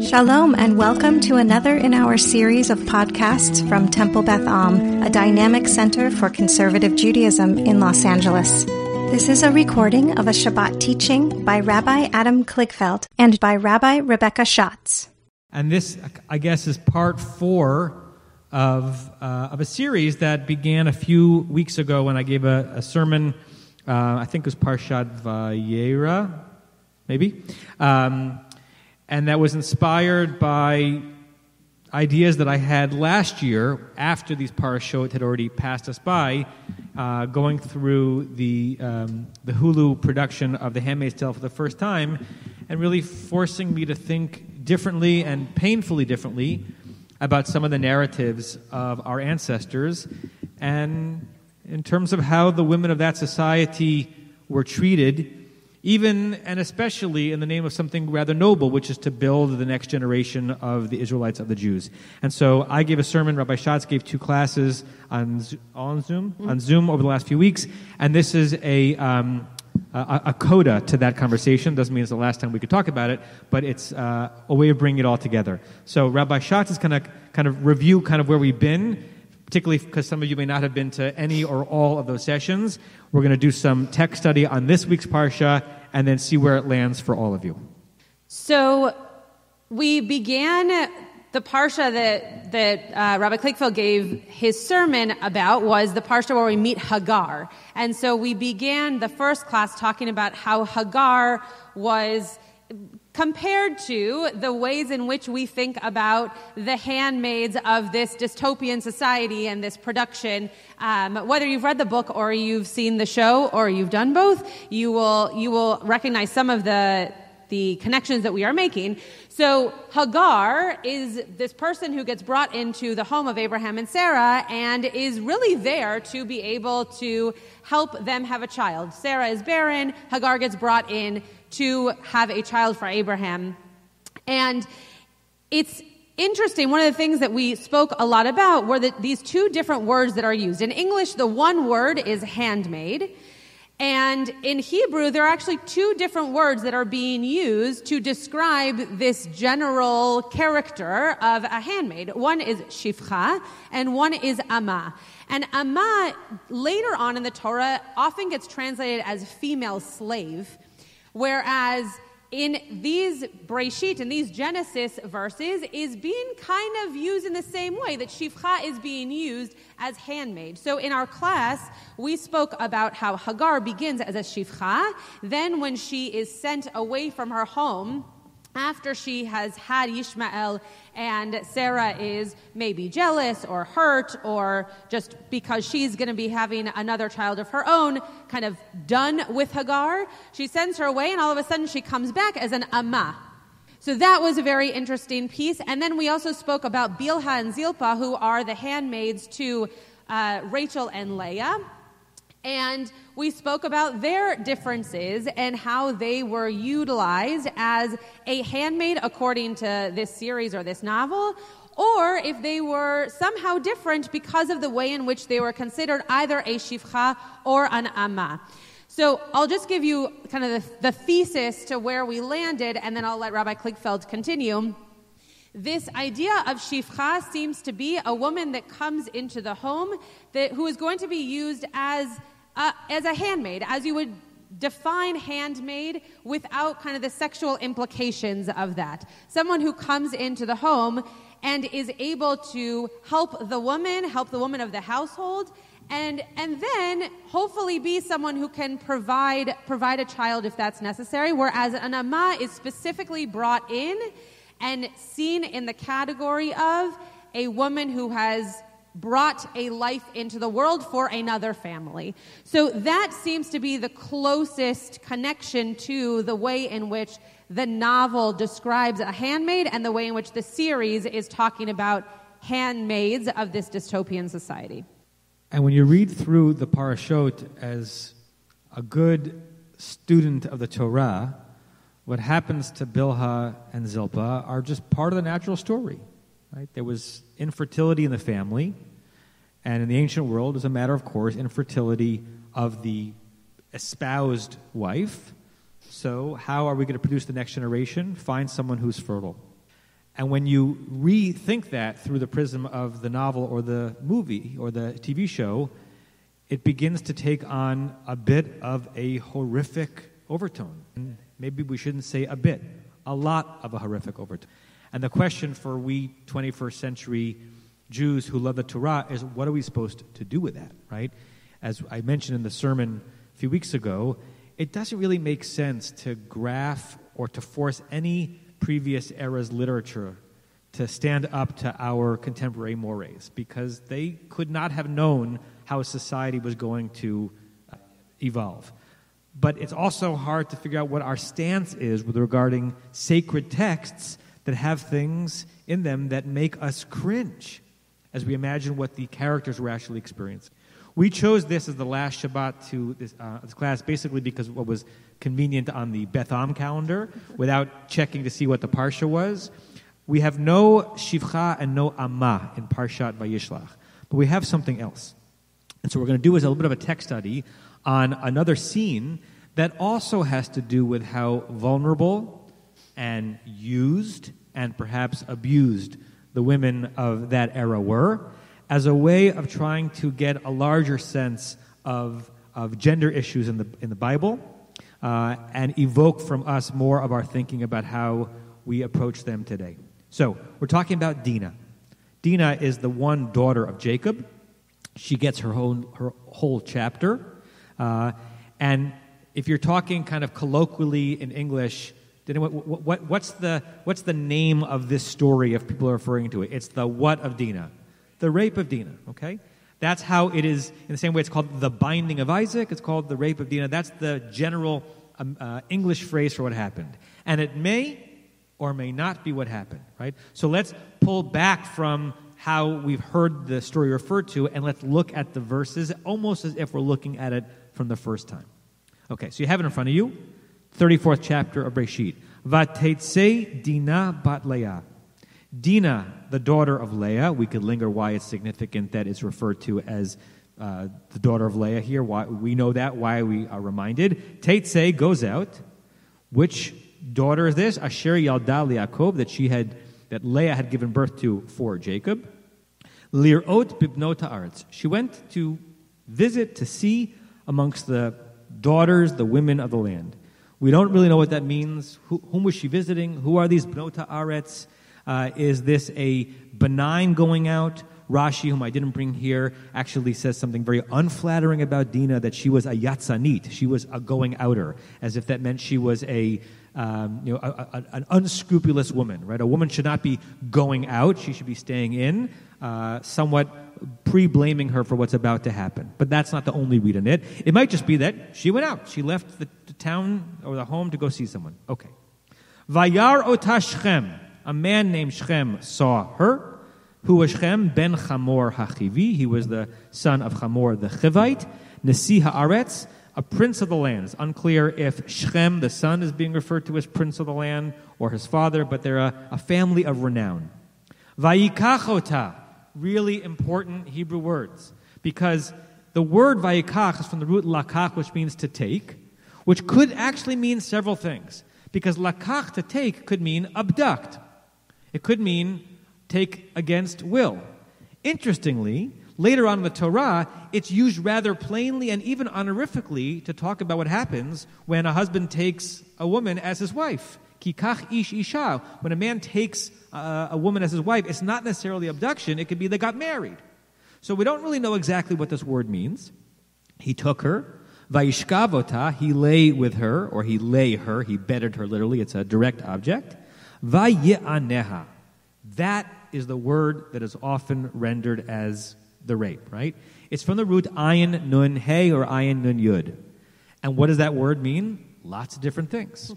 Shalom and welcome to another in our series of podcasts from Temple Beth Am, a dynamic center for conservative Judaism in Los Angeles. This is a recording of a Shabbat teaching by Rabbi Adam Kligfeld and by Rabbi Rebecca Schatz. And this, I guess, is part four of, uh, of a series that began a few weeks ago when I gave a, a sermon, uh, I think it was Parshat Vayera, maybe. Um, and that was inspired by ideas that I had last year after these parashot had already passed us by, uh, going through the, um, the Hulu production of The Handmaid's Tale for the first time, and really forcing me to think differently and painfully differently about some of the narratives of our ancestors, and in terms of how the women of that society were treated even and especially in the name of something rather noble, which is to build the next generation of the Israelites, of the Jews. And so I gave a sermon, Rabbi Schatz gave two classes on, on Zoom, mm-hmm. on Zoom over the last few weeks, and this is a, um, a, a, coda to that conversation. Doesn't mean it's the last time we could talk about it, but it's uh, a way of bringing it all together. So Rabbi Schatz is going to kind of review kind of where we've been particularly because some of you may not have been to any or all of those sessions. We're going to do some text study on this week's Parsha and then see where it lands for all of you. So we began the Parsha that, that uh, Rabbi Kligfeld gave his sermon about was the Parsha where we meet Hagar. And so we began the first class talking about how Hagar was compared to the ways in which we think about the handmaids of this dystopian society and this production. Um, whether you've read the book or you've seen the show or you've done both, you will you will recognize some of the the connections that we are making. So Hagar is this person who gets brought into the home of Abraham and Sarah and is really there to be able to help them have a child. Sarah is barren. Hagar gets brought in to have a child for Abraham. And it's interesting. One of the things that we spoke a lot about were that these two different words that are used. In English, the one word is handmaid. And in Hebrew, there are actually two different words that are being used to describe this general character of a handmaid. One is shifcha and one is ama. And ama, later on in the Torah, often gets translated as female slave. Whereas in these Breshit, in these Genesis verses, is being kind of used in the same way that Shifcha is being used as handmaid. So in our class, we spoke about how Hagar begins as a Shifcha. Then when she is sent away from her home, after she has had Ishmael and Sarah is maybe jealous or hurt or just because she's going to be having another child of her own, kind of done with Hagar, she sends her away and all of a sudden she comes back as an Amma. So that was a very interesting piece. And then we also spoke about Bilhah and Zilpah, who are the handmaids to uh, Rachel and Leah. And we spoke about their differences and how they were utilized as a handmaid according to this series or this novel, or if they were somehow different because of the way in which they were considered either a shifcha or an amma. So I'll just give you kind of the, the thesis to where we landed, and then I'll let Rabbi Kligfeld continue. This idea of shifcha seems to be a woman that comes into the home that, who is going to be used as, uh, as a handmaid, as you would define handmaid without kind of the sexual implications of that. Someone who comes into the home and is able to help the woman, help the woman of the household, and and then hopefully be someone who can provide provide a child if that's necessary. Whereas an ama is specifically brought in and seen in the category of a woman who has brought a life into the world for another family. So that seems to be the closest connection to the way in which the novel describes a handmaid and the way in which the series is talking about handmaids of this dystopian society. And when you read through the parashot as a good student of the Torah, what happens to Bilhah and Zilpah are just part of the natural story. Right? There was infertility in the family, and in the ancient world, as a matter of course, infertility of the espoused wife. So, how are we going to produce the next generation? Find someone who's fertile. And when you rethink that through the prism of the novel or the movie or the TV show, it begins to take on a bit of a horrific overtone. And maybe we shouldn't say a bit, a lot of a horrific overtone. And the question for we 21st century Jews who love the Torah is what are we supposed to do with that, right? As I mentioned in the sermon a few weeks ago, it doesn't really make sense to graph or to force any previous era's literature to stand up to our contemporary mores because they could not have known how society was going to uh, evolve. But it's also hard to figure out what our stance is with regarding sacred texts that have things in them that make us cringe as we imagine what the characters were actually experiencing. We chose this as the last Shabbat to this, uh, this class basically because what was convenient on the Beth Am calendar without checking to see what the Parsha was. We have no Shivcha and no Amma in Parshat Vayishlach, but we have something else. And so what we're going to do is a little bit of a text study on another scene that also has to do with how vulnerable and used and perhaps abused the women of that era were, as a way of trying to get a larger sense of, of gender issues in the, in the Bible uh, and evoke from us more of our thinking about how we approach them today. So, we're talking about Dinah. Dinah is the one daughter of Jacob. She gets her whole, her whole chapter. Uh, and if you're talking kind of colloquially in English, what, what, what's, the, what's the name of this story if people are referring to it? It's the what of Dinah? The rape of Dinah, okay? That's how it is, in the same way it's called the binding of Isaac, it's called the rape of Dinah. That's the general um, uh, English phrase for what happened. And it may or may not be what happened, right? So let's pull back from how we've heard the story referred to and let's look at the verses almost as if we're looking at it from the first time. Okay, so you have it in front of you. 34th chapter of Breshit. Vatetse Dina bat Leah. Dina, the daughter of Leah, we could linger why it's significant that it's referred to as uh, the daughter of Leah here. Why, we know that, why we are reminded. Tetse goes out. Which daughter is this? Asher Yalda Yaakov, that she had, that Leah had given birth to for Jacob. Lirot bibnota arts. She went to visit, to see amongst the daughters, the women of the land. We don't really know what that means. Who, whom was she visiting? Who are these Bnota Aretz? Uh, is this a benign going out? Rashi, whom I didn't bring here, actually says something very unflattering about Dina that she was a yatzanit. She was a going outer, as if that meant she was a, um, you know, a, a, an unscrupulous woman, right? A woman should not be going out, she should be staying in, uh, somewhat pre blaming her for what's about to happen. But that's not the only read in it. It might just be that she went out. She left the town or the home to go see someone. Okay. Vayar ota Shchem. A man named Shchem saw her. Who was Shchem? Ben Chamor Hachivi. He was the son of Chamor the Chivite. Nasi Haaretz, a prince of the land. It's unclear if Shchem, the son, is being referred to as prince of the land or his father, but they're a, a family of renown. Vayikachota really important Hebrew words because the word vayikach is from the root lakach, which means to take, which could actually mean several things. Because lakach, to take, could mean abduct. It could mean take against will. Interestingly, later on in the Torah, it's used rather plainly and even honorifically to talk about what happens when a husband takes a woman as his wife. Kikach ish isha. When a man takes uh, a woman as his wife, it's not necessarily abduction. It could be they got married. So we don't really know exactly what this word means. He took her. Vaishkavota, he lay with her, or he lay her, he bedded her literally, it's a direct object. Vayi'aneha. That is the word that is often rendered as the rape, right? It's from the root ayin nun hey or ayin nun yud. And what does that word mean? Lots of different things.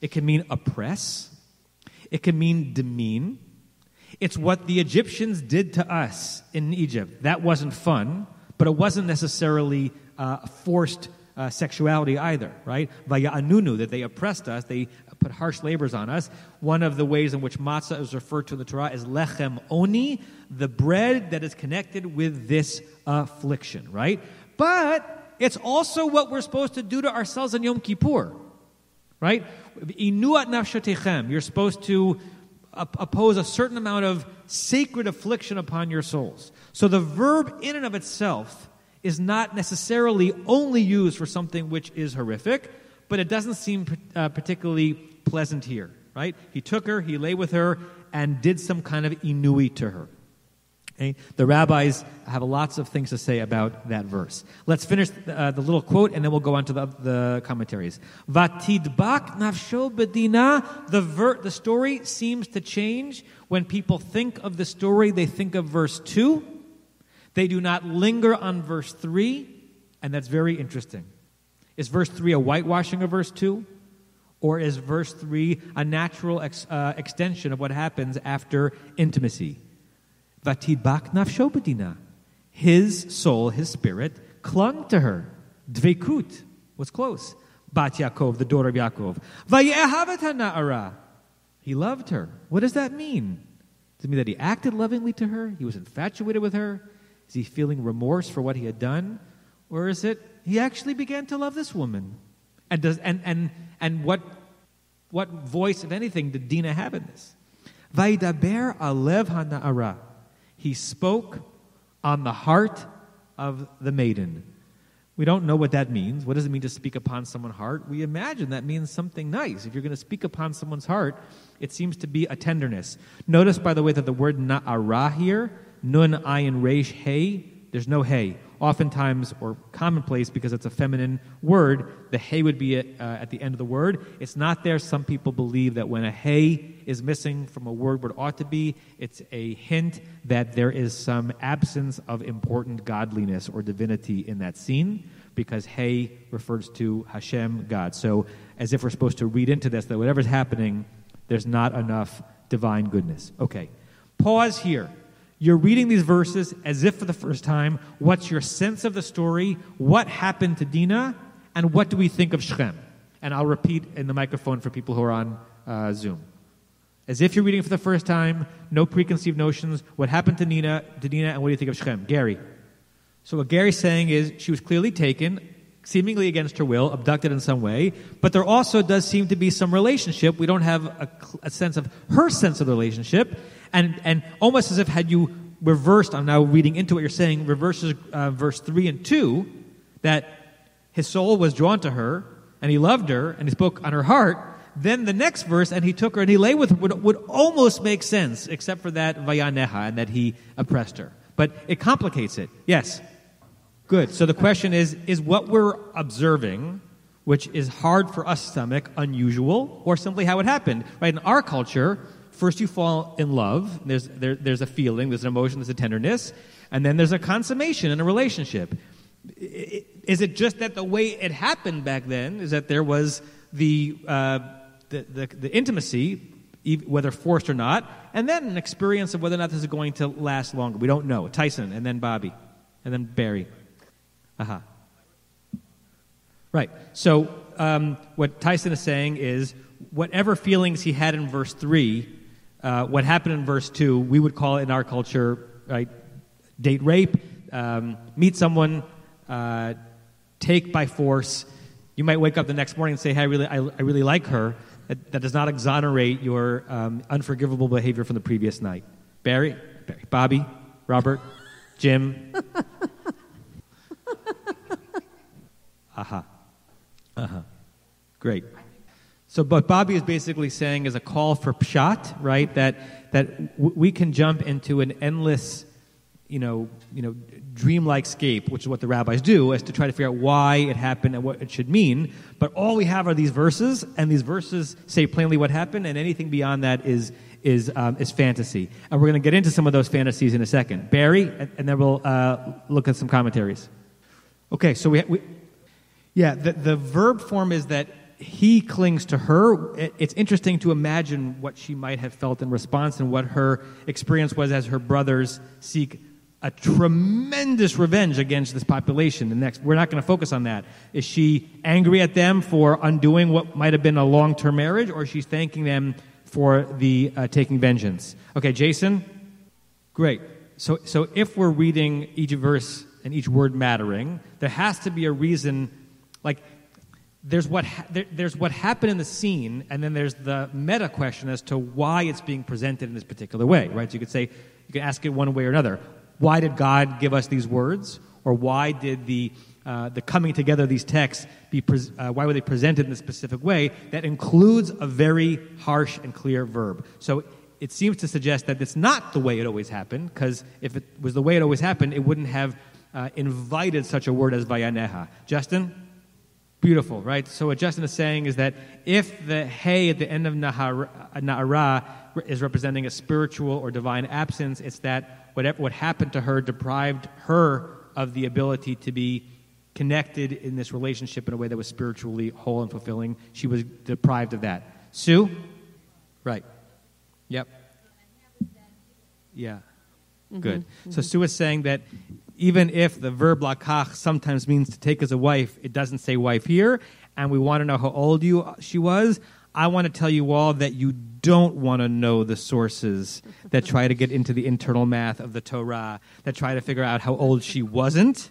It can mean oppress. It can mean demean. It's what the Egyptians did to us in Egypt. That wasn't fun, but it wasn't necessarily uh, forced uh, sexuality either, right? Vaya anunu, that they oppressed us, they put harsh labors on us. One of the ways in which matzah is referred to in the Torah is lechem oni, the bread that is connected with this affliction, right? But it's also what we're supposed to do to ourselves in Yom Kippur right? Inuat nafshotechem. You're supposed to oppose a certain amount of sacred affliction upon your souls. So the verb in and of itself is not necessarily only used for something which is horrific, but it doesn't seem uh, particularly pleasant here, right? He took her, he lay with her, and did some kind of inui to her. Okay? The rabbis have lots of things to say about that verse. Let's finish uh, the little quote and then we'll go on to the, the commentaries. Vatidbak nafsho bedina. The, ver- the story seems to change. When people think of the story, they think of verse 2. They do not linger on verse 3, and that's very interesting. Is verse 3 a whitewashing of verse 2? Or is verse 3 a natural ex- uh, extension of what happens after intimacy? Vatidbak nafsho His soul, his spirit, clung to her. Dvekut was close. Bat Yaakov, the daughter of Yaakov. Vayehavat He loved her. What does that mean? Does it mean that he acted lovingly to her? He was infatuated with her? Is he feeling remorse for what he had done? Or is it he actually began to love this woman? And does and and and what what voice, if anything, did Dina have in this? Vaidaber alev hana'ara. He spoke on the heart of the maiden. We don't know what that means. What does it mean to speak upon someone's heart? We imagine that means something nice. If you're going to speak upon someone's heart, it seems to be a tenderness. Notice, by the way, that the word na'ara here nun, ayin, resh, hey. There's no hey. Oftentimes, or commonplace because it's a feminine word, the hey would be at, uh, at the end of the word. It's not there. Some people believe that when a hey is missing from a word it ought to be, it's a hint that there is some absence of important godliness or divinity in that scene because hey refers to Hashem, God. So, as if we're supposed to read into this that whatever's happening, there's not enough divine goodness. Okay, pause here. You're reading these verses as if for the first time. What's your sense of the story? What happened to Dinah? And what do we think of Shechem? And I'll repeat in the microphone for people who are on uh, Zoom. As if you're reading for the first time, no preconceived notions. What happened to Nina, to Nina, and what do you think of Shechem? Gary. So what Gary's saying is she was clearly taken, seemingly against her will, abducted in some way, but there also does seem to be some relationship. We don't have a, a sense of her sense of the relationship, and, and almost as if had you reversed, I'm now reading into what you're saying, reverses uh, verse 3 and 2, that his soul was drawn to her, and he loved her, and he spoke on her heart, then the next verse, and he took her and he lay with her, would, would almost make sense, except for that vayaneha, and that he oppressed her. But it complicates it. Yes. Good. So the question is, is what we're observing, which is hard for us stomach, unusual, or simply how it happened? Right? In our culture, first you fall in love. There's, there, there's a feeling, there's an emotion, there's a tenderness, and then there's a consummation in a relationship. Is it just that the way it happened back then is that there was the, uh, the, the, the, intimacy, whether forced or not, and then an experience of whether or not this is going to last longer? We don't know. Tyson, and then Bobby, and then Barry. Aha. Uh-huh. Right. So um, what Tyson is saying is whatever feelings he had in verse 3 uh, what happened in verse 2, we would call it in our culture, right, date rape, um, meet someone, uh, take by force. You might wake up the next morning and say, hey, I really, I, I really like her. That, that, does not exonerate your um, unforgivable behavior from the previous night. Barry, Barry Bobby, Robert, Jim. Aha. Uh huh. Great. So, what Bobby is basically saying is a call for pshat, right? That that w- we can jump into an endless, you know, you know, dreamlike scape, which is what the rabbis do, as to try to figure out why it happened and what it should mean. But all we have are these verses, and these verses say plainly what happened, and anything beyond that is is um, is fantasy. And we're going to get into some of those fantasies in a second. Barry, and, and then we'll uh, look at some commentaries. Okay, so we, we yeah, the, the verb form is that he clings to her. It's interesting to imagine what she might have felt in response and what her experience was as her brothers seek a tremendous revenge against this population. The next, we're not going to focus on that. Is she angry at them for undoing what might have been a long-term marriage, or she's thanking them for the uh, taking vengeance? Okay, Jason. Great. So, so if we're reading each verse and each word mattering, there has to be a reason. Like there's what ha- there, there's what happened in the scene, and then there's the meta question as to why it's being presented in this particular way, right? So you could say you could ask it one way or another. Why did God give us these words, or why did the uh, the coming together of these texts be pres uh, why were they presented in a specific way that includes a very harsh and clear verb? So it seems to suggest that it's not the way it always happened, because if it was the way it always happened, it wouldn't have uh, invited such a word as vayaneha. Justin? Beautiful, right? So what Justin is saying is that if the hey at the end of na'ara is representing a spiritual or divine absence, it's that whatever what happened to her deprived her of the ability to be connected in this relationship in a way that was spiritually whole and fulfilling. She was deprived of that. Sue? Right. Yep. Yeah. Mm-hmm. Good. Mm-hmm. So Sue is saying that even if the verb lakach sometimes means to take as a wife, it doesn't say wife here, and we want to know how old you she was. I want to tell you all that you don't want to know the sources that try to get into the internal math of the Torah, that try to figure out how old she wasn't.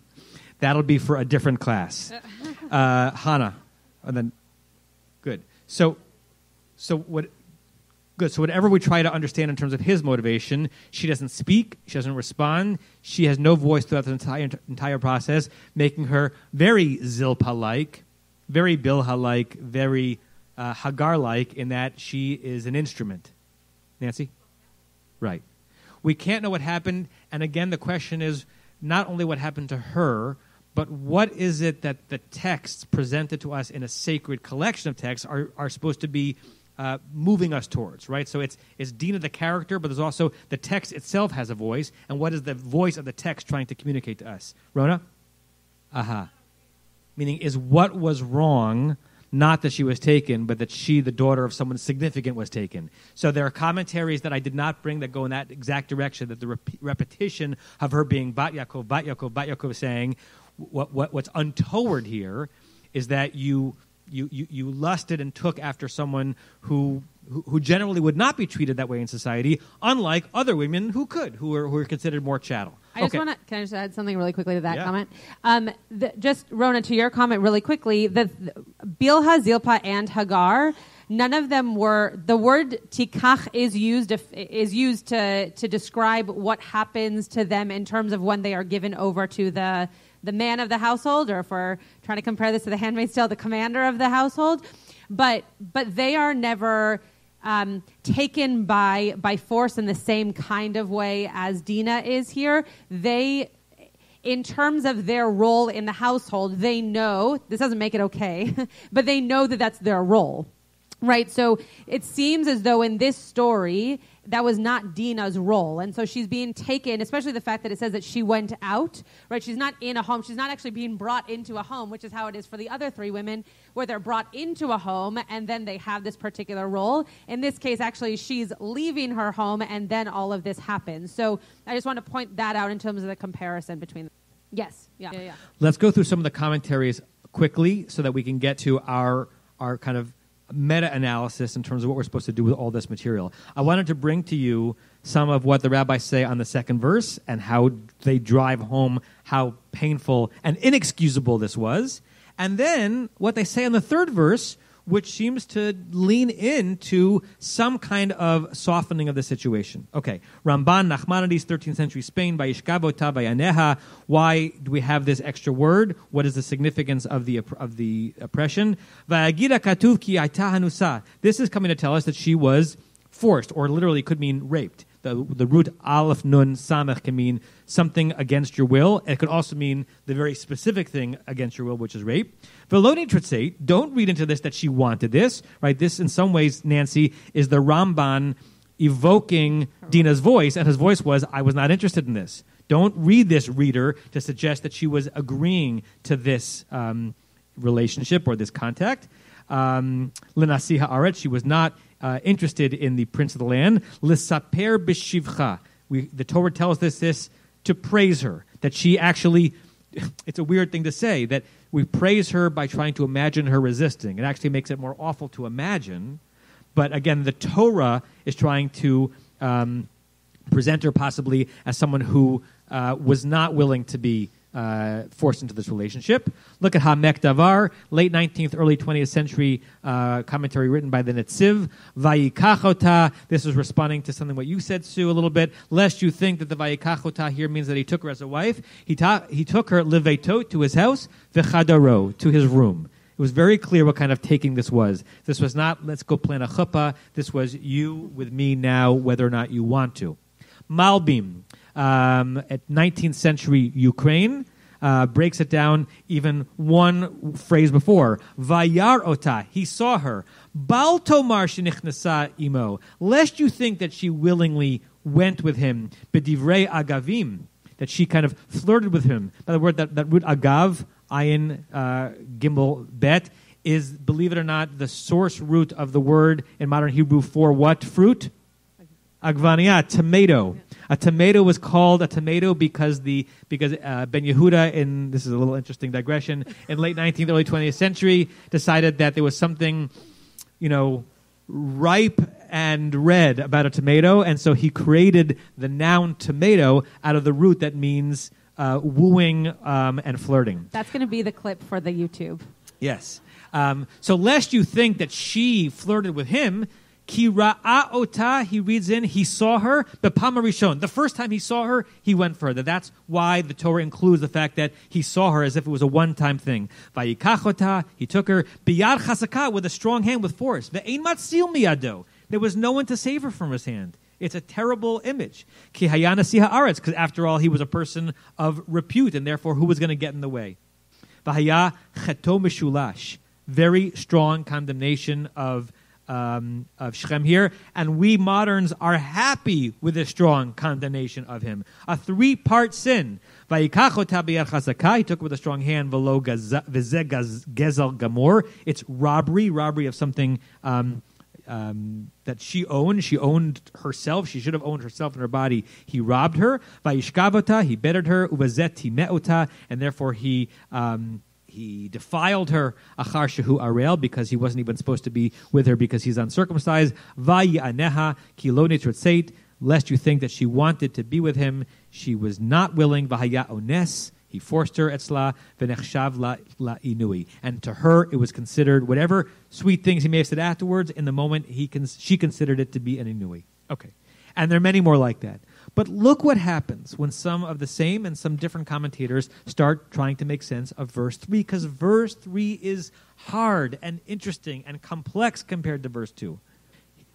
That'll be for a different class. Uh, Hannah, and then good. So, so what? Good. So whatever we try to understand in terms of his motivation, she doesn't speak, she doesn't respond, she has no voice throughout the entire entire process, making her very Zilpa-like, very Bilha-like, very uh, Hagar-like in that she is an instrument. Nancy, right? We can't know what happened, and again, the question is not only what happened to her, but what is it that the texts presented to us in a sacred collection of texts are, are supposed to be uh, moving us towards, right? So it's, it's Dina the character, but there's also the text itself has a voice, and what is the voice of the text trying to communicate to us? Rona? Aha. Meaning, is what was wrong not that she was taken, but that she, the daughter of someone significant, was taken. So there are commentaries that I did not bring that go in that exact direction, that the rep- repetition of her being Bat Yaakov, Bat Yaakov, Bat Yaakov saying, what, what, what's untoward here is that you you, you, you lusted and took after someone who, who, who generally would not be treated that way in society, unlike other women who could, who are, who are considered more chattel. I just want to. Can I just add something really quickly to that yeah. comment? Um, the, just Rona, to your comment, really quickly. The, the Bilha, Zilpa, and Hagar. None of them were. The word tikach is used is used to to describe what happens to them in terms of when they are given over to the the man of the household, or if we're trying to compare this to the handmaid's tale, the commander of the household. But but they are never um, taken by by force in the same kind of way as Dina is here. They in terms of their role in the household, they know this doesn't make it okay, but they know that that's their role. Right? So it seems as though in this story, that was not Dina's role. And so she's being taken, especially the fact that it says that she went out, right? She's not in a home. She's not actually being brought into a home, which is how it is for the other three women, where they're brought into a home and then they have this particular role. In this case, actually, she's leaving her home and then all of this happens. So I just want to point that out in terms of the comparison between. Yes, yeah. yeah, yeah. Let's go through some of the commentaries quickly so that we can get to our our kind of meta analysis in terms of what we're supposed to do with all this material. I wanted to bring to you some of what the rabbis say on the second verse and how they drive home how painful and inexcusable this was. And then what they say on the third verse, which seems to lean into some kind of softening of the situation. Okay, Ramban, Nachmanides, 13th century Spain, Vayishkavota, Vayaneha. Why do we have this extra word? What is the significance of the, of the oppression? This is coming to tell us that she was forced, or literally could mean raped. The, the root aleph nun samech can mean something against your will. It could also mean the very specific thing against your will, which is rape. Veloni Tritzate, don't read into this that she wanted this, right? This, in some ways, Nancy, is the Ramban evoking Dina's voice, and his voice was, I was not interested in this. Don't read this, reader, to suggest that she was agreeing to this um, relationship or this contact. Um, Linasiha Aret, she was not uh, interested in the prince of the land. Lisaper b'shivcha. The Torah tells us this to praise her, that she actually, it's a weird thing to say, that we praise her by trying to imagine her resisting. It actually makes it more awful to imagine. But again, the Torah is trying to um, present her possibly as someone who uh, was not willing to be uh, forced into this relationship. Look at Ha'amek Davar, late 19th, early 20th century uh, commentary written by the Netziv. Vayikachota. This is responding to something what you said, Sue, a little bit. Lest you think that the Vayikachota here means that he took her as a wife. He, ta- he took her levetot to his house, vechadaro to his room. It was very clear what kind of taking this was. This was not let's go plan a chuppah. This was you with me now, whether or not you want to. Malbim, um, at 19th century Ukraine, uh, breaks it down even one phrase before. Vayar ota, he saw her. Bal tomar shenichnasa imo, lest you think that she willingly went with him. Bedivrei agavim, that she kind of flirted with him. By the word, that, that root agav, ayin, uh, gimel, bet, is, believe it or not, the source root of the word in modern Hebrew for what fruit? Agvania, tomato. A tomato was called a tomato because the because uh, Ben Yehuda in this is a little interesting digression in late 19th early 20th century decided that there was something you know ripe and red about a tomato and so he created the noun tomato out of the root that means uh, wooing um, and flirting. That's going to be the clip for the YouTube. Yes. Um, so lest you think that she flirted with him, Ki ra'a ota, he reads in, he saw her, bepama rishon. The first time he saw her, he went further. That's why the Torah includes the fact that he saw her as if it was a one-time thing. Vayikach ota, he took her, biyad chasaka, with a strong hand with force. Ve'ein matzil miyado. There was no one to save her from his hand. It's a terrible image. Ki hayana siha aretz, because after all, he was a person of repute, and therefore, who was going to get in the way? Vahaya cheto mishulash. Very strong condemnation of um, of Shechem here, and we moderns are happy with a strong condemnation of him. A three part sin. He took it with a strong hand. Gezel. It's robbery, robbery of something um, um, that she owned. She owned herself. She should have owned herself and her body. He robbed her. He bettered her. Meota, and therefore he. Um, he defiled her achar shehu arel because he wasn't even supposed to be with her because he's uncircumcised. Vayi aneha kiloni lest you think that she wanted to be with him. She was not willing. Vahaya ones. He forced her etzla v'nechshav la, la inui. And to her, it was considered whatever sweet things he may have said afterwards. In the moment, he cons- she considered it to be an inui. Okay, and there are many more like that. But look what happens when some of the same and some different commentators start trying to make sense of verse 3, because verse 3 is hard and interesting and complex compared to verse 2.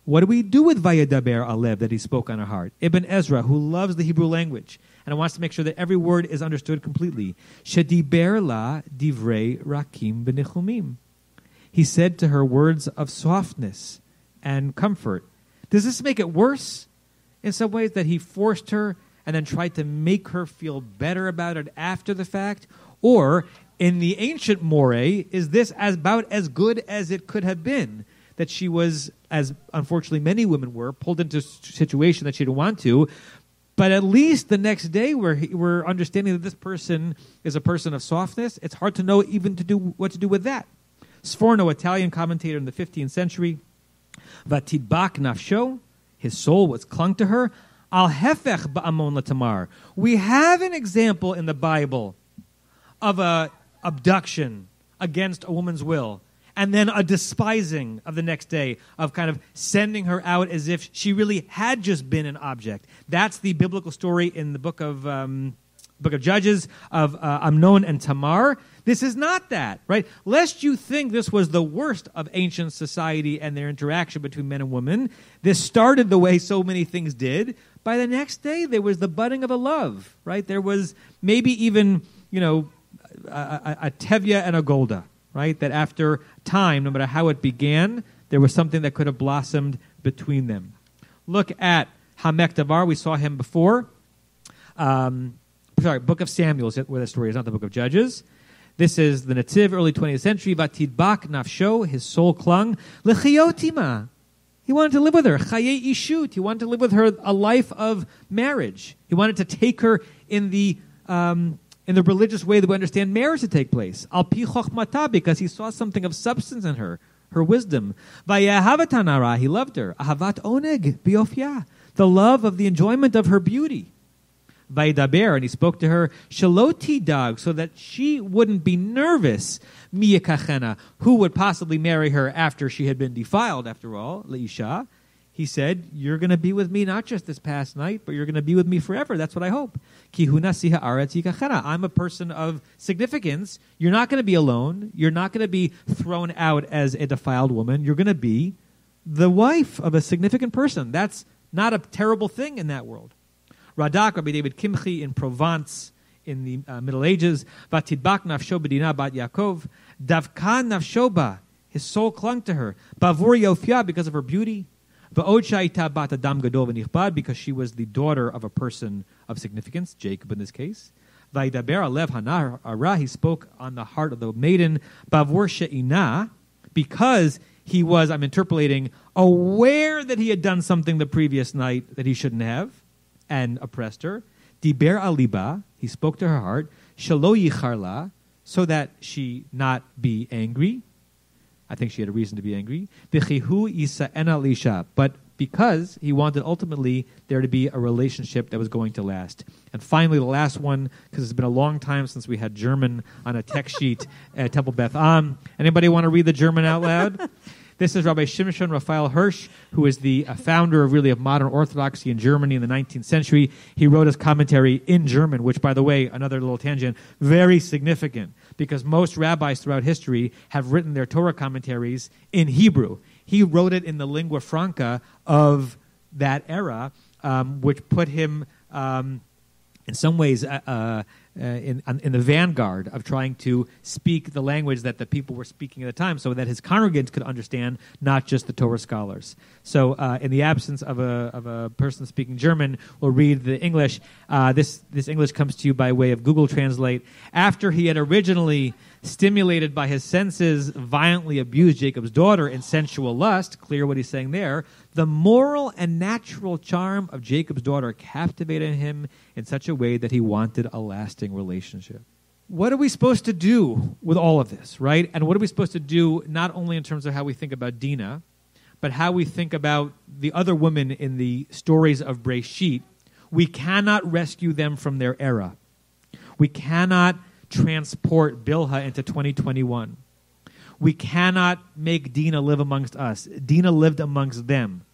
What do we do with Vayadaber Alev that he spoke on our heart? Ibn Ezra, who loves the Hebrew language and wants to make sure that every word is understood completely. Shediber la divrei rakim benichumim. He said to her words of softness and comfort. Does this make it worse? In some ways that he forced her and then tried to make her feel better about it after the fact? Or in the ancient moray, is this as about as good as it could have been? That she was, as unfortunately many women were, pulled into a situation that she didn't want to. But at least the next day, we're, we're understanding that this person is a person of softness. It's hard to know even to do what to do with that. Sforno, Italian commentator in the 15th century, Vatidbak nafsho, his soul was clung to her. Al hefech ba'amon latamar. We have an example in the Bible of a abduction against a woman's will, and then a despising of the next day, of kind of sending her out as if she really had just been an object. That's the biblical story in the book of um, book of Judges of uh, Amnon and Tamar. This is not that, right? Lest you think this was the worst of ancient society and their interaction between men and women, this started the way so many things did. By the next day, there was the budding of a love, right? There was maybe even, you know, a, a, a and a Golda, right? That after time, no matter how it began, there was something that could have blossomed between them. Look at Ha'amek Davar. We saw him before. Um, sorry, Book of Samuel is where the story is, not the Book of Judges. This is the Netziv, early 20th century. Vatidbak nafsho, his soul clung. Lechiotima. He wanted to live with her. Chaye ishut. He wanted to live with her a life of marriage. He wanted to take her in the um, in the religious way that we understand marriage to take place. Al pi chokhmata, because he saw something of substance in her, her wisdom. Vayahavatana, he loved her. Ahavat oneg biofya, the love of the enjoyment of her beauty. Vaidaber, and he spoke to her, Shaloti Dag, so that she wouldn't be nervous, Miyakachena, who would possibly marry her after she had been defiled, after all, Leisha. He said, You're going to be with me not just this past night, but you're going to be with me forever. That's what I hope. I'm a person of significance. You're not going to be alone. You're not going to be thrown out as a defiled woman. You're going to be the wife of a significant person. That's not a terrible thing in that world. Radak, Rabbi David Kimchi in Provence in the uh, Middle Ages, Vatidbak nafsho bedina bat Yaakov, Davkan nafshoba, his soul clung to her, Bavur Yofia, because of her beauty, because she was the daughter of a person of significance, Jacob in this case. Vaidaber alev he spoke on the heart of the maiden, bavur she'ina, because he was, I'm interpolating, aware that he had done something the previous night that he shouldn't have, and oppressed her. Diber aliba, he spoke to her heart, shalo yicharla, so that she not be angry. I think she had a reason to be angry. But because he wanted ultimately there to be a relationship that was going to last. And finally, the last one, because it's been a long time since we had German on a text sheet at Temple Beth Am. Anybody want to read the German out loud? This is Rabbi Shimshon Raphael Hirsch, who is the uh, founder of really of modern Orthodoxy in Germany in the 19th century. He wrote his commentary in German, which, by the way, another little tangent, very significant because most rabbis throughout history have written their Torah commentaries in Hebrew. He wrote it in the lingua franca of that era, um, which put him, um, in some ways, uh, uh, uh, in, in the vanguard of trying to speak the language that the people were speaking at the time so that his congregants could understand, not just the Torah scholars. So, uh, in the absence of a, of a person speaking German, we'll read the English. Uh, this, this English comes to you by way of Google Translate. After he had originally stimulated by his senses, violently abused Jacob's daughter in sensual lust, clear what he's saying there, the moral and natural charm of Jacob's daughter captivated him in such a way that he wanted a lasting relationship. What are we supposed to do with all of this, right? And what are we supposed to do not only in terms of how we think about Dinah, but how we think about the other women in the stories of Breshit? We cannot rescue them from their era. We cannot transport Bilha into 2021. We cannot make Dina live amongst us. Dina lived amongst them,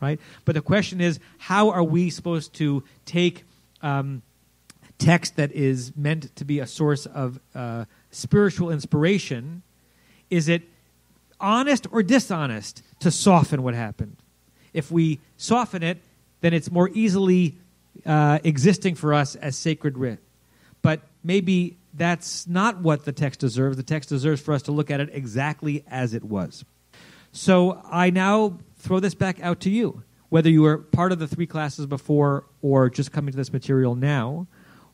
right? But the question is, how are we supposed to take um, text that is meant to be a source of uh, spiritual inspiration? Is it honest or dishonest to soften what happened? If we soften it, then it's more easily uh, existing for us as sacred writ. But maybe that's not what the text deserves. The text deserves for us to look at it exactly as it was. So I now throw this back out to you. Whether you were part of the three classes before or just coming to this material now,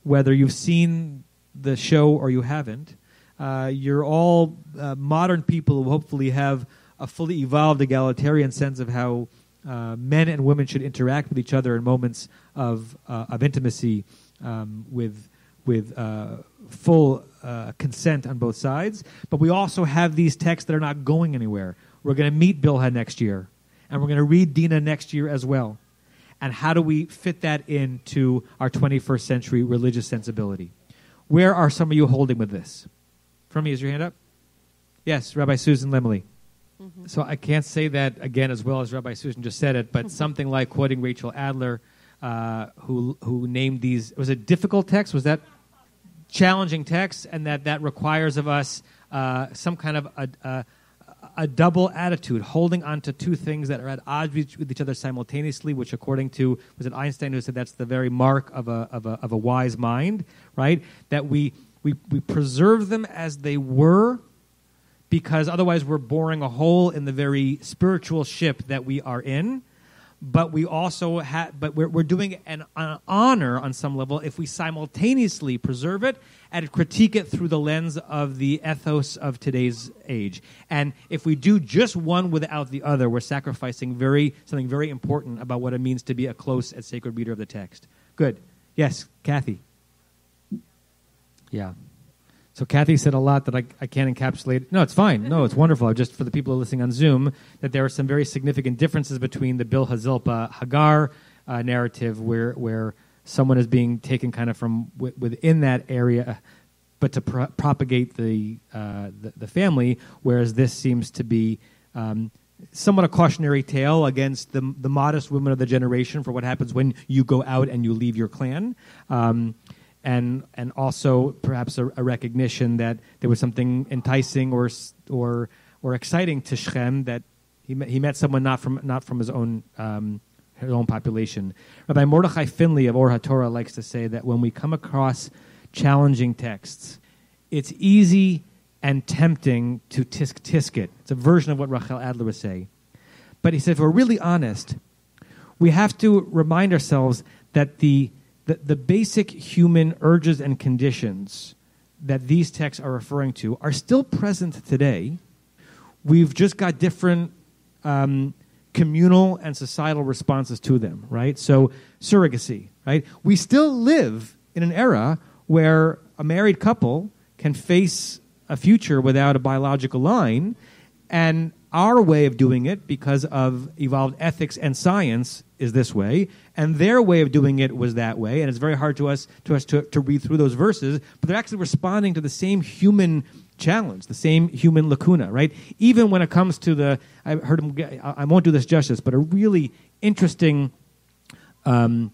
whether you've seen the show or you haven't, uh, you're all uh, modern people who hopefully have a fully evolved egalitarian sense of how uh, men and women should interact with each other in moments of, uh, of intimacy um, with with uh, full uh, consent on both sides. But we also have these texts that are not going anywhere. We're going to meet Bilhah next year, and we're going to read Dinah next year as well. And how do we fit that into our 21st century religious sensibility? Where are some of you holding with this? From me, is your hand up? Yes, Rabbi Susan Lemley. Mm-hmm. So I can't say that again as well as Rabbi Susan just said it, but something like quoting Rachel Adler, uh, who who named these was it difficult text? Was that challenging text, and that that requires of us uh, some kind of a, a, a, double attitude, holding on to two things that are at odds with each other simultaneously, which, according to was it Einstein who said that's the very mark of a of a, of a wise mind, right? That we we we preserve them as they were. Because otherwise, we're boring a hole in the very spiritual ship that we are in but we also have, but we're, we're doing an, an, honor on some level if we simultaneously preserve it and critique it through the lens of the ethos of today's age. And if we do just one without the other, we're sacrificing very something very important about what it means to be a close and sacred reader of the text. Good. Yes, Kathy. Yeah. So Kathy said a lot that I, I can't encapsulate. No, it's fine. No, it's wonderful. Just for the people listening on Zoom, that there are some very significant differences between the Bilhah Zilpah Hagar uh, narrative, where where someone is being taken kind of from w- within that area, but to pro- propagate the, uh, the, the family. Whereas this seems to be um, somewhat a cautionary tale against the the modest women of the generation for what happens when you go out and you leave your clan. Um, and and also perhaps a, a, recognition that there was something enticing or or or exciting to Shechem that he met, he met someone not from not from his own um, his own population. Rabbi Mordechai Finley of Or HaTorah likes to say that when we come across challenging texts, it's easy and tempting to tisk tisk it. It's a version of what Rachel Adler would say. But he said, if we're really honest, we have to remind ourselves that the, the, the basic human urges and conditions that these texts are referring to are still present today. We've just got different um, communal and societal responses to them, right? So, surrogacy, right? We still live in an era where a married couple can face a future without a biological line, and our way of doing it, because of evolved ethics and science, is this way, and their way of doing it was that way. And it's very hard to us to us to, to read through those verses, but they're actually responding to the same human challenge, the same human lacuna, right? Even when it comes to the, I heard him. I won't do this justice, but a really interesting. Um,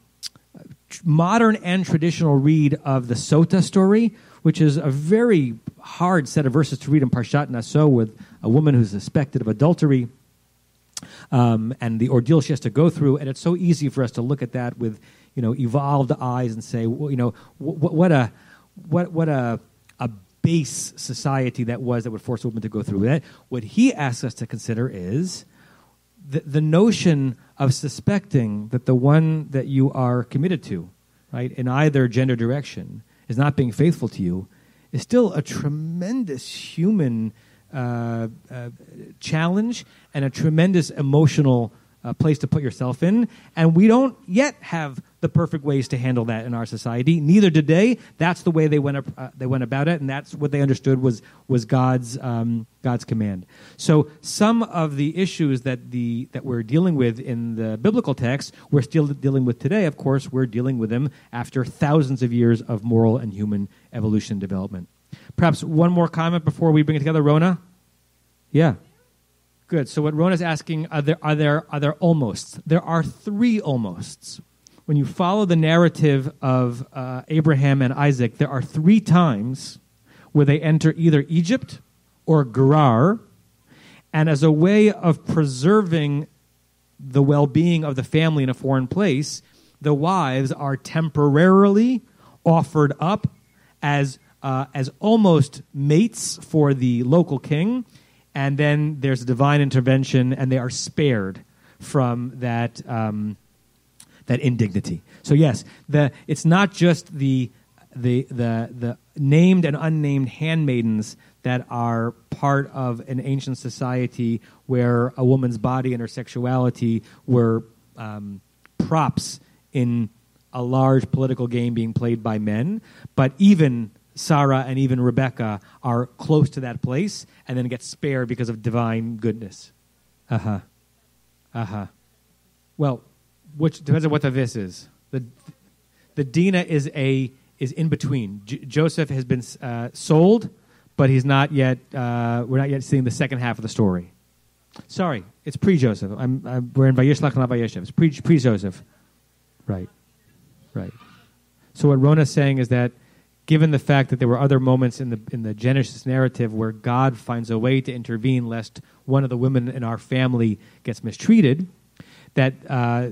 modern and traditional read of the Sota story, which is a very hard set of verses to read in Parshat Naso with a woman who's suspected of adultery um, and the ordeal she has to go through. And it's so easy for us to look at that with, you know, evolved eyes and say, well, you know, what, what a what what a a base society that was that would force a woman to go through that. What he asks us to consider is the, the notion of suspecting that the one that you are committed to, right, in either gender direction, is not being faithful to you is still a tremendous human uh, uh, challenge and a tremendous emotional uh, place to put yourself in. And we don't yet have the perfect ways to handle that in our society. Neither did they. That's the way they went up, uh, they went about it, and that's what they understood was was God's um, God's command. So some of the issues that the that we're dealing with in the biblical text, we're still dealing with today. Of course, we're dealing with them after thousands of years of moral and human evolution development. Perhaps one more comment before we bring it together, Rona. Yeah. Good. So what Rona's asking are there are there are there almost? There are three almosts. When you follow the narrative of uh, Abraham and Isaac, there are three times where they enter either Egypt or Gerar, and as a way of preserving the well-being of the family in a foreign place, the wives are temporarily offered up as uh, as almost mates for the local king and then there's divine intervention, and they are spared from that um, that indignity. So yes, the it's not just the the the the named and unnamed handmaidens that are part of an ancient society where a woman's body and her sexuality were um, props in a large political game being played by men, but even Sarah and even Rebecca are close to that place and then get spared because of divine goodness. Uh huh. Uh huh. Well, which depends on what the this is. The the Dina is a is in between. J- Joseph has been uh, sold, but he's not yet. Uh, we're not yet seeing the second half of the story. Sorry, it's pre Joseph. I'm, I'm, we're in Vayishlach, not Vayeshev. It's pre pre Joseph. Right. Right. So what Rona's saying is that given the fact that there were other moments in the in the Genesis narrative where God finds a way to intervene lest one of the women in our family gets mistreated, that uh,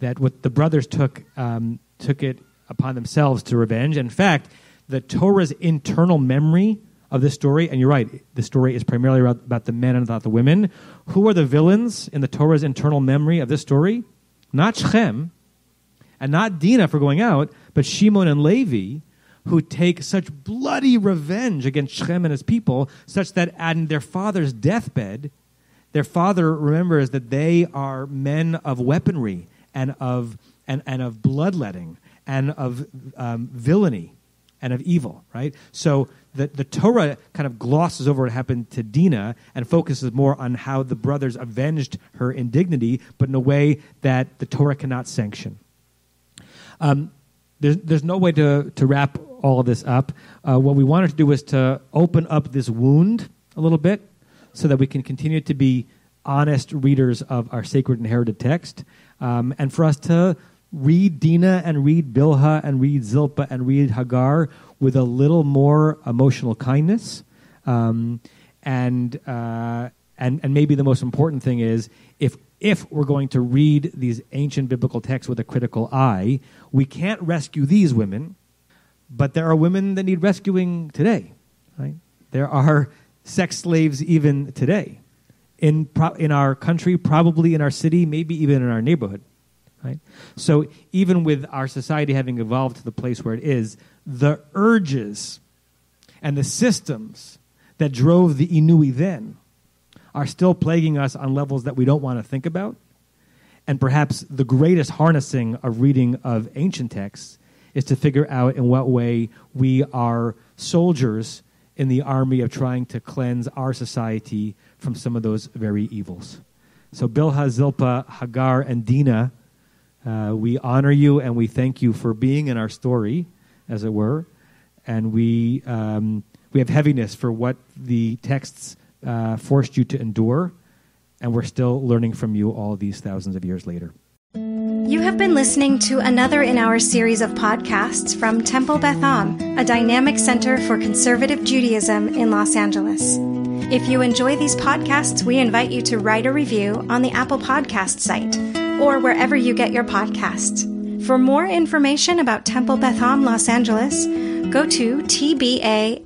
that what the brothers took um, took it upon themselves to revenge. In fact, the Torah's internal memory of this story, and you're right, the story is primarily about the men and not the women. Who are the villains in the Torah's internal memory of this story? Not Shechem, and not Dinah for going out, but Shimon and Levi who take such bloody revenge against Shechem and his people, such that at their father's deathbed, their father remembers that they are men of weaponry and of, and, and of bloodletting and of um, villainy and of evil, right? So the, the Torah kind of glosses over what happened to Dinah and focuses more on how the brothers avenged her indignity, but in a way that the Torah cannot sanction. Um, there's, there's no way to, to wrap all of this up. Uh, what we wanted to do was to open up this wound a little bit so that we can continue to be honest readers of our sacred inherited text um, and for us to read Dinah and read Bilha and read Zilpah and read Hagar with a little more emotional kindness. Um, and, uh, and, and maybe the most important thing is if, if we're going to read these ancient biblical texts with a critical eye, we can't rescue these women, but there are women that need rescuing today. Right? There are sex slaves even today in, pro- in our country, probably in our city, maybe even in our neighborhood. Right? So even with our society having evolved to the place where it is, the urges and the systems that drove the Inui then are still plaguing us on levels that we don't want to think about. And perhaps the greatest harnessing of reading of ancient texts is to figure out in what way we are soldiers in the army of trying to cleanse our society from some of those very evils. So, Bilhah, Zilpa, Hagar, and Dinah uh, we honor you and we thank you for being in our story, as it were. And we, um, we have heaviness for what the texts uh, forced you to endure. And we're still learning from you all these thousands of years later. You have been listening to another in our series of podcasts from Temple Beth Am, a dynamic center for conservative Judaism in Los Angeles. If you enjoy these podcasts, we invite you to write a review on the Apple Podcast site or wherever you get your podcasts. For more information about Temple Beth Am Los Angeles, go to tbala.org.